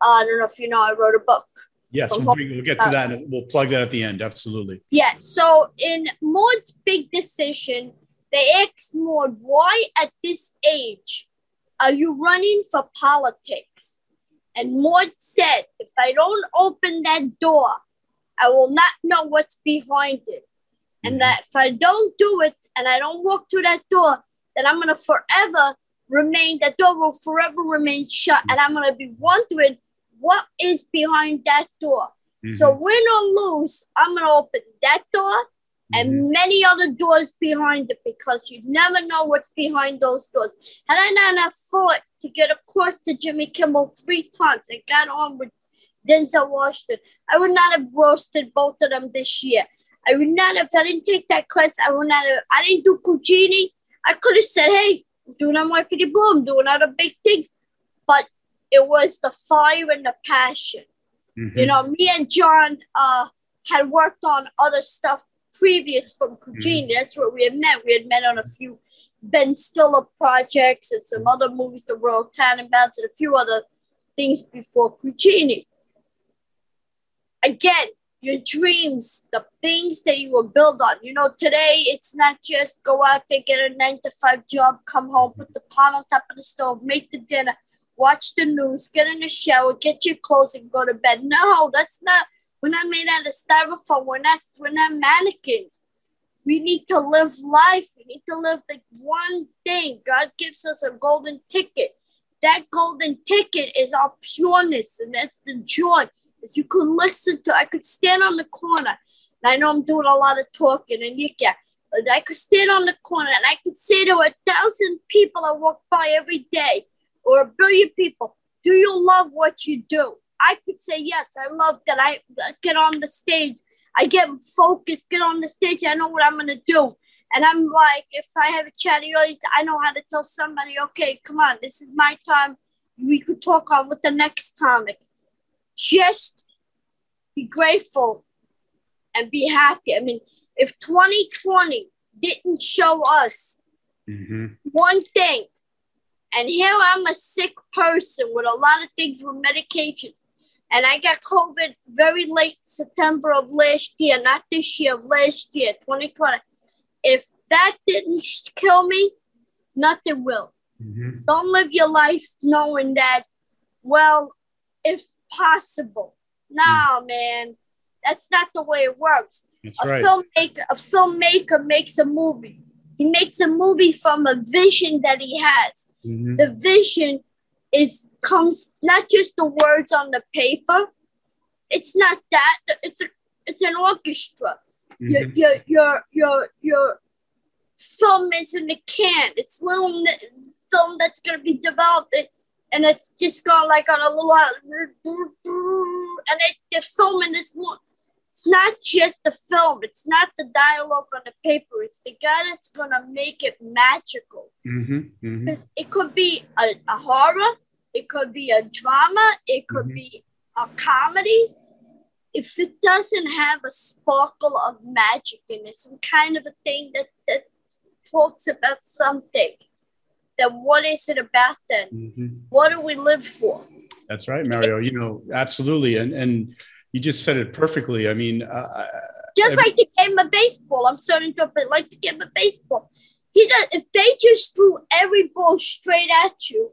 Uh, I don't know if you know, I wrote a book. Yes, we'll, bring, we'll get to that. And we'll plug that at the end. Absolutely. Yeah. So in Maude's big decision, they asked Maud, "Why at this age are you running for politics?" And Maud said, "If I don't open that door, I will not know what's behind it and that if I don't do it and I don't walk through that door, then I'm gonna forever remain that door will forever remain shut, and I'm gonna be wondering what is behind that door. Mm-hmm. So win or lose, I'm gonna open that door and mm-hmm. many other doors behind it because you never know what's behind those doors. Had I not fought to get across to Jimmy Kimmel three times and got on with Denzel Washington, I would not have roasted both of them this year. I would not have, I didn't take that class, I would not have, I didn't do Cugini. I could have said, hey, I'm doing on Marketing Blue, I'm doing other big things. But it was the fire and the passion. Mm-hmm. You know, me and John uh, had worked on other stuff previous from Cugini. Mm-hmm. That's where we had met. We had met on a few Ben Stiller projects and some other movies, The Royal Tenenbaums, and a few other things before Cugini. Again, your dreams, the things that you will build on. You know, today it's not just go out there, get a nine to five job, come home, put the pot on top of the stove, make the dinner, watch the news, get in the shower, get your clothes, and go to bed. No, that's not. We're not made out of styrofoam. We're not. We're not mannequins. We need to live life. We need to live the one thing. God gives us a golden ticket. That golden ticket is our pureness, and that's the joy is you could listen to, I could stand on the corner. And I know I'm doing a lot of talking and you can, And I could stand on the corner and I could say to a thousand people I walk by every day, or a billion people, do you love what you do? I could say, yes, I love that I get on the stage. I get focused, get on the stage. I know what I'm going to do. And I'm like, if I have a chatty audience, I know how to tell somebody, okay, come on, this is my time. We could talk on with the next comic. Just be grateful and be happy. I mean, if 2020 didn't show us mm-hmm. one thing, and here I'm a sick person with a lot of things with medications, and I got COVID very late September of last year, not this year, of last year, 2020. If that didn't kill me, nothing will. Mm-hmm. Don't live your life knowing that, well, if possible. No, mm. man, that's not the way it works. That's a right. filmmaker, a filmmaker makes a movie. He makes a movie from a vision that he has. Mm-hmm. The vision is comes not just the words on the paper. It's not that. It's a it's an orchestra. Mm-hmm. Your, your your your your film is in the can. It's little film that's gonna be developed, and it's just gone like on a little and it, they're filming this one it's not just the film, it's not the dialogue on the paper, it's the guy that's gonna make it magical. Mm-hmm, mm-hmm. It could be a, a, horror, it could be a drama, it could mm-hmm. be a comedy. If it doesn't have a sparkle of magic in it, some kind of a thing that, that talks about something, then what is it about then? Mm-hmm. What do we live for? That's right, Mario. You know, absolutely. And and you just said it perfectly. I mean, uh, just like the game of baseball. I'm starting to like the game of baseball. He does. If they just threw every ball straight at you,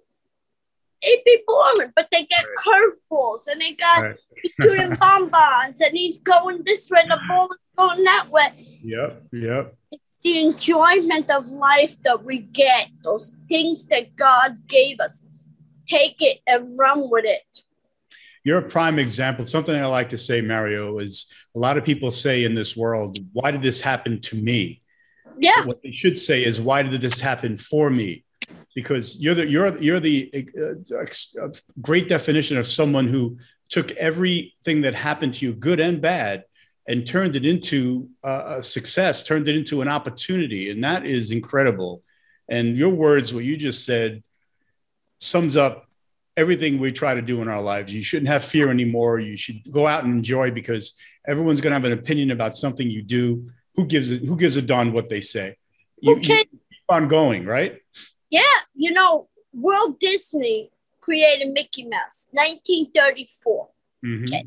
it'd be boring. But they get right. curveballs and they got right. he's [LAUGHS] shooting bonbons and he's going this way. And the ball is going that way. Yep. Yep. The enjoyment of life that we get. Those things that God gave us. Take it and run with it you're a prime example. Something I like to say, Mario, is a lot of people say in this world, why did this happen to me? Yeah. What they should say is, why did this happen for me? Because you're the you're you're the uh, great definition of someone who took everything that happened to you, good and bad, and turned it into a success, turned it into an opportunity, and that is incredible. And your words, what you just said, sums up everything we try to do in our lives. You shouldn't have fear anymore. You should go out and enjoy because everyone's going to have an opinion about something you do. Who gives it? Who gives a darn what they say? You, okay. you keep on going, right? Yeah, you know, Walt Disney created Mickey Mouse, 1934. Mm-hmm. Okay.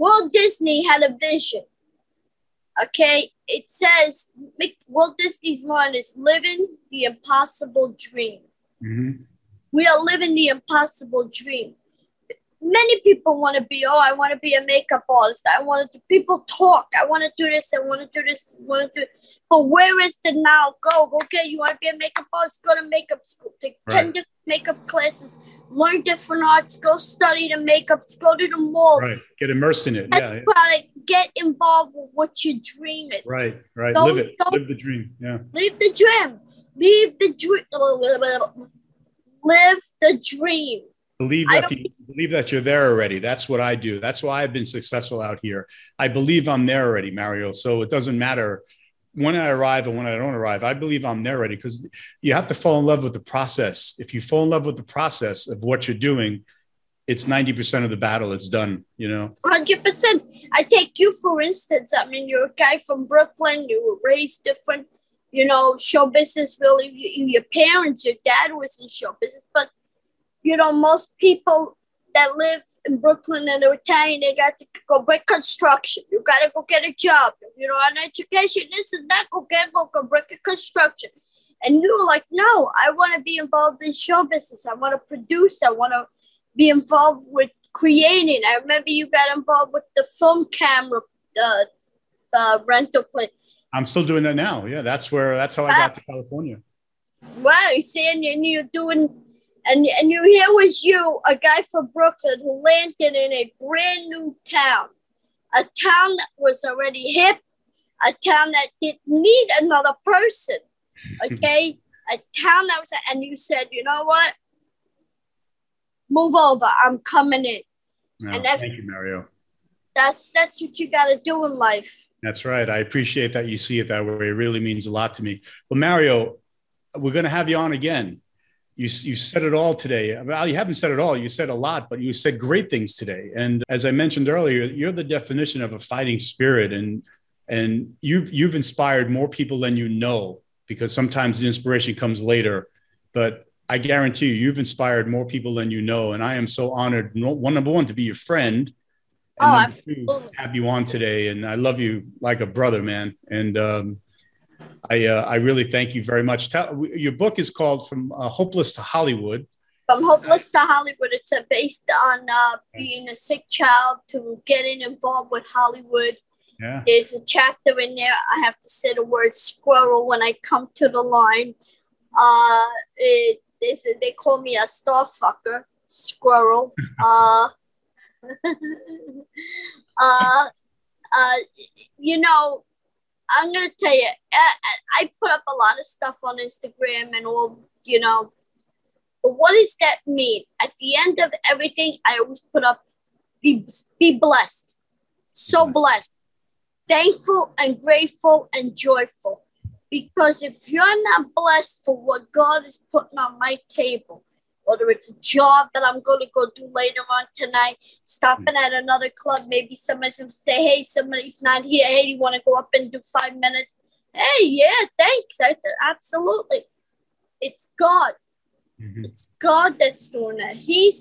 Walt Disney had a vision. Okay, it says Walt Disney's line is living the impossible dream. Mm-hmm. We are living the impossible dream. Many people want to be, oh, I want to be a makeup artist. I want to, people talk. I want to do this. I want to do this. I want to do But where is the now? Go. Okay, you want to be a makeup artist? Go to makeup school. Take right. 10 different makeup classes. Learn different arts. Go study the makeup. Go to the mall. Right. Get immersed in it. yeah. Product. Get involved with what your dream is. Right. Right. Don't, Live it. Live the dream. Yeah. Live the dream. Leave the dream live the dream. Believe that you, believe that you're there already. That's what I do. That's why I've been successful out here. I believe I'm there already, Mario. So it doesn't matter when I arrive and when I don't arrive. I believe I'm there already because you have to fall in love with the process. If you fall in love with the process of what you're doing, it's 90% of the battle. It's done, you know? 100%. I take you, for instance. I mean, you're a guy from Brooklyn. You were raised different you know, show business really, your parents, your dad was in show business, but, you know, most people that live in Brooklyn and are Italian, they got to go break construction. You got to go get a job. You know, an education, this and that, go get, go, go break a construction. And you were like, no, I want to be involved in show business. I want to produce. I want to be involved with creating. I remember you got involved with the film camera, the uh, rental place. I'm still doing that now. Yeah, that's where that's how I got to California. Wow, you see, and you're doing, and and you here was you, a guy from Brooklyn who landed in a brand new town, a town that was already hip, a town that didn't need another person. [LAUGHS] Okay, a town that was, and you said, you know what? Move over. I'm coming in. No, And that's- thank you, Mario. That's that's what you got to do in life. That's right. I appreciate that you see it that way. It really means a lot to me. Well, Mario, we're going to have you on again. You, you said it all today. Well, you haven't said it all. You said a lot, but you said great things today. And as I mentioned earlier, you're the definition of a fighting spirit, and and you've you've inspired more people than you know. Because sometimes the inspiration comes later, but I guarantee you, you've inspired more people than you know. And I am so honored. One number one to be your friend. Oh, number two, absolutely. have you on today, and I love you like a brother, man. And um, I uh, I really thank you very much. Tell, your book is called From uh, Hopeless to Hollywood. From hopeless to Hollywood, it's uh, based on uh, being a sick child to getting involved with Hollywood. Yeah, There's a chapter in there. I have to say the word squirrel when I come to the line. Uh, it, they, they call me a star fucker, squirrel. [LAUGHS] uh, [LAUGHS] uh, uh, you know, I'm gonna tell you, I, I put up a lot of stuff on Instagram and all, you know. But what does that mean? At the end of everything, I always put up, be be blessed, so blessed, thankful and grateful and joyful. Because if you're not blessed for what God is putting on my table, whether it's a job that I'm going to go do later on tonight, stopping at another club, maybe somebody's going to say, hey, somebody's not here. Hey, you want to go up and do five minutes? Hey, yeah, thanks. I, absolutely. It's God. Mhm. It's God that's doing that. He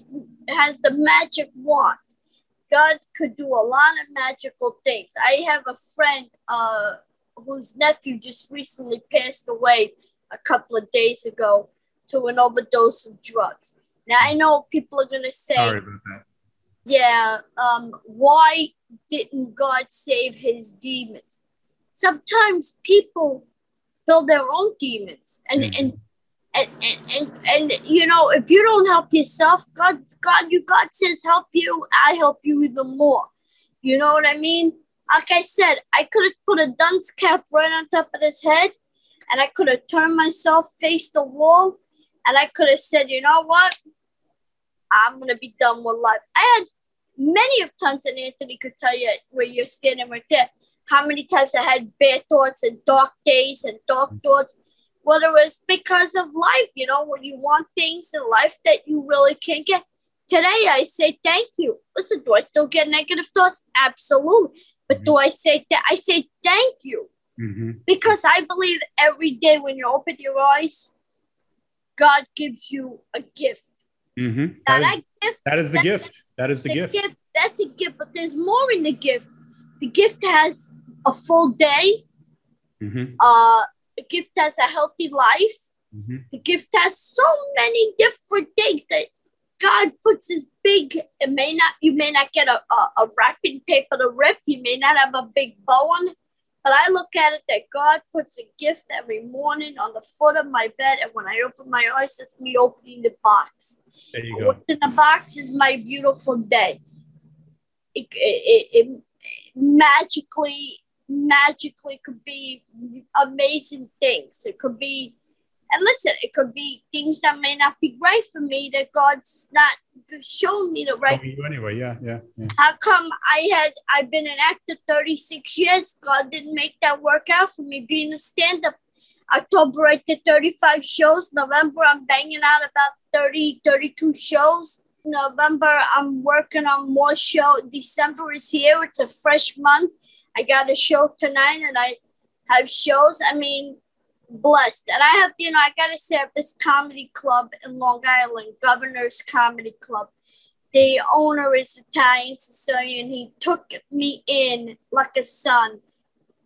has the magic wand. God could do a lot of magical things. I have a friend uh, whose nephew just recently passed away a couple of days ago to an overdose of drugs. Now I know people are gonna say, sorry about that. yeah, um, why didn't God save his demons? Sometimes people build their own demons, and Mhm. and, and and and and you know, if you don't help yourself, God, God, you God says help you. I help you even more. You know what I mean? Like I said, I could have put a dunce cap right on top of his head, and I could have turned myself face the wall, and I could have said, you know what? I'm gonna be done with life. I had many of times, and Anthony could tell you where you're standing right there. How many times I had bad thoughts and dark days and dark thoughts, whether it was because of life, you know, when you want things in life that you really can't get. Today, I say thank you. Listen, do I still get negative thoughts? Absolutely. But do I say that? I say thank you Mhm. because I believe every day when you open your eyes, God gives you a gift. Mhm. Now, That is that gift that is the that- gift. That is the gift. That's a gift, but there's more in the gift. The gift has a full day. Mhm. Uh, the gift has a healthy life. Mhm. The gift has so many different things that God puts His big. It may not. You may not get a, a, a wrapping paper to rip. You may not have a big bow on it. But I look at it that God puts a gift every morning on the foot of my bed, and when I open my eyes, that's me opening the box. There you go. What's in the box is my beautiful day. It, it, it, it magically, magically could be amazing things. It could be, and listen, it could be things that may not be right for me that God's not showing me the right. You anyway. Yeah, yeah, yeah. How come I had I've been an actor 36 years? God didn't make that work out for me being a stand-up. October I did 35 shows. November I'm banging out about 30, 32 shows. November I'm working on more show. December is here. It's a fresh month. I got a show tonight and I have shows. I mean, blessed. And I have, you know, I gotta say I have this comedy club in Long Island, Governor's Comedy Club the owner is Italian Sicilian. He took me in like a son.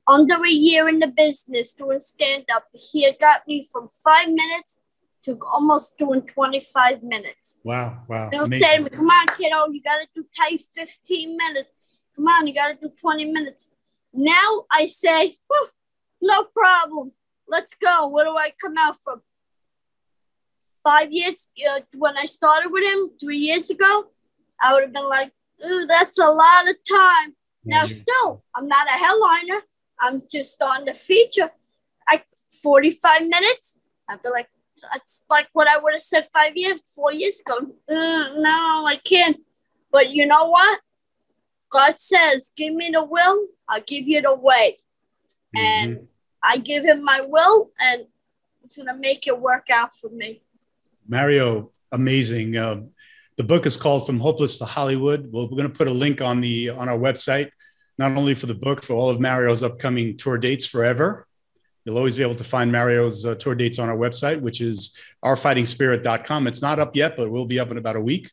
Under a year in the business doing stand up, he had got me from five minutes to almost doing 25 minutes. Wow, wow. Know, Amazing. saying, come on, kiddo, you got to do tight 15 minutes. Come on, you got to do 20 minutes. Now I say, no problem. Let's go. Where do I come out from? Five years uh, when I started with him, three years ago, I would have been like, ooh, that's a lot of time. Now, still, I'm not a headliner. I'm just on the feature. Like 45 minutes. I'd be like, that's like what I would have said five years, four years ago. Mm, no, I can't. But you know what? God says, give me the will, I'll give you the way. Mm-hmm. And I give him my will, and it's going to make it work out for me. Mario, amazing. Uh, the book is called From Hopeless to Hollywood. Well, we're going to put a link on the on our website, not only for the book, for all of Mario's upcoming tour dates forever. You'll always be able to find Mario's uh, tour dates on our website, which is ourfightingspirit.com. It's not up yet, but we'll be up in about a week.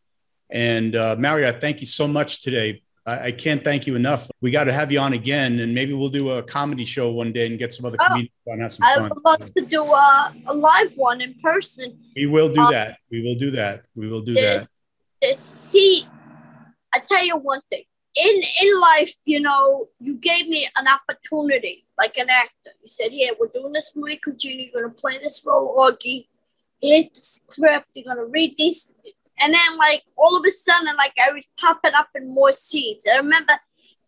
And uh, Mario, thank you so much today. I, I, can't thank you enough. We got to have you on again, and maybe we'll do a comedy show one day and get some other oh, comedians on. Have some I would love to do a, a live one in person. We will do um, that. We will do that. We will do that. This, see, I tell you one thing. In in life, you know, you gave me an opportunity, like an actor. You said, "Here, we're doing this movie, Junior. You're gonna play this role, Augie. Here's the script. You're gonna read these and then like all of a sudden, like I was popping up in more scenes. I remember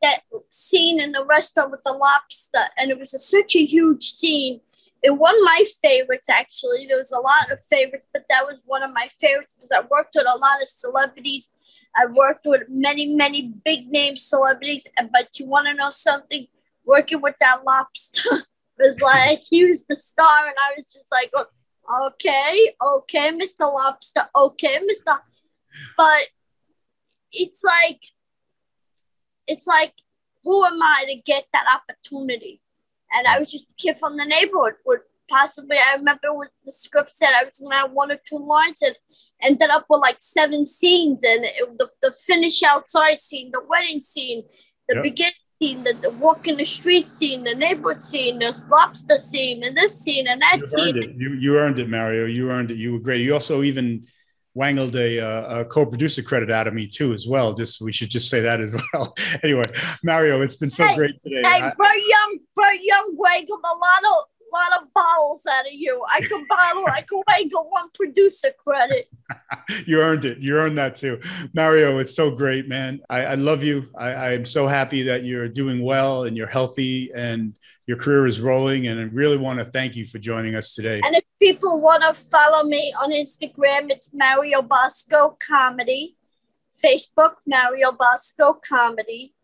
that scene in the restaurant with the lobster, and it was a, such a huge scene. It one of my favorites actually. There was a lot of favorites, but that was one of my favorites because I worked with a lot of celebrities. I worked with many, many big name celebrities. But you want to know something? Working with that lobster [LAUGHS] was like he was the star, and I was just like, oh, Okay, okay, Mr. Lobster. Okay, Mr. But it's like, it's like, who am I to get that opportunity? And I was just a kid from the neighborhood. Would possibly, I remember what the script said I was going to have one or two lines and ended up with like seven scenes. And it, the, the finish outside scene, the wedding scene, the yep. beginning scene, the, the walk in the street scene, the neighborhood scene, the lobster scene, and this scene and that you scene. Earned it. You you earned it, Mario. You earned it. You were great. You also even wangled a, uh, a co-producer credit out of me too, as well. Just we should just say that as [LAUGHS] well. anyway, Mario, it's been so hey, great today. Hey, I, Young, Burt Young wangled a lot of lot of bottles out of you. I can bottle, I can wangle one producer credit. [LAUGHS] you earned it. You earned that too. Mario, it's so great, man. I, I love you. I, I'm so happy that you're doing well and you're healthy and your career is rolling. And I really want to thank you for joining us today. And if people want to follow me on Instagram, it's Mario Bosco Comedy. Facebook, Mario Bosco Comedy.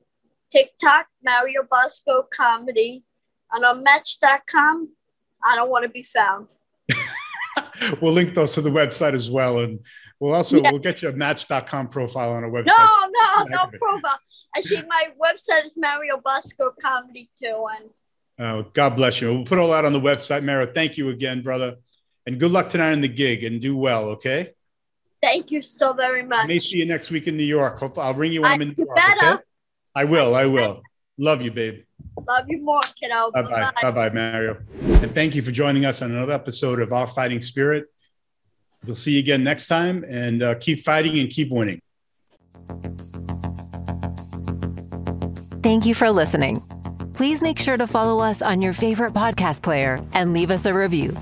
TikTok, Mario Bosco Comedy. And on Match.com, I don't want to be sound. [LAUGHS] we'll link those to the website as well. And we'll also yeah. we'll get you a match.com profile on our website. No, no, no profile. I see my website is Mario Bosco Comedy too. And oh, God bless you. We'll put all that on the website. Mario, thank you again, brother. And good luck tonight in the gig and do well, okay? Thank you so very much. I may see you next week in New York. I'll ring you when I, I'm in New York. Better. Okay? I will. I will. Love you, babe. Love you more, kiddo. Bye bye. Bye bye, Mario. And thank you for joining us on another episode of Our Fighting Spirit. We'll see you again next time and uh, keep fighting and keep winning. Thank you for listening. Please make sure to follow us on your favorite podcast player and leave us a review.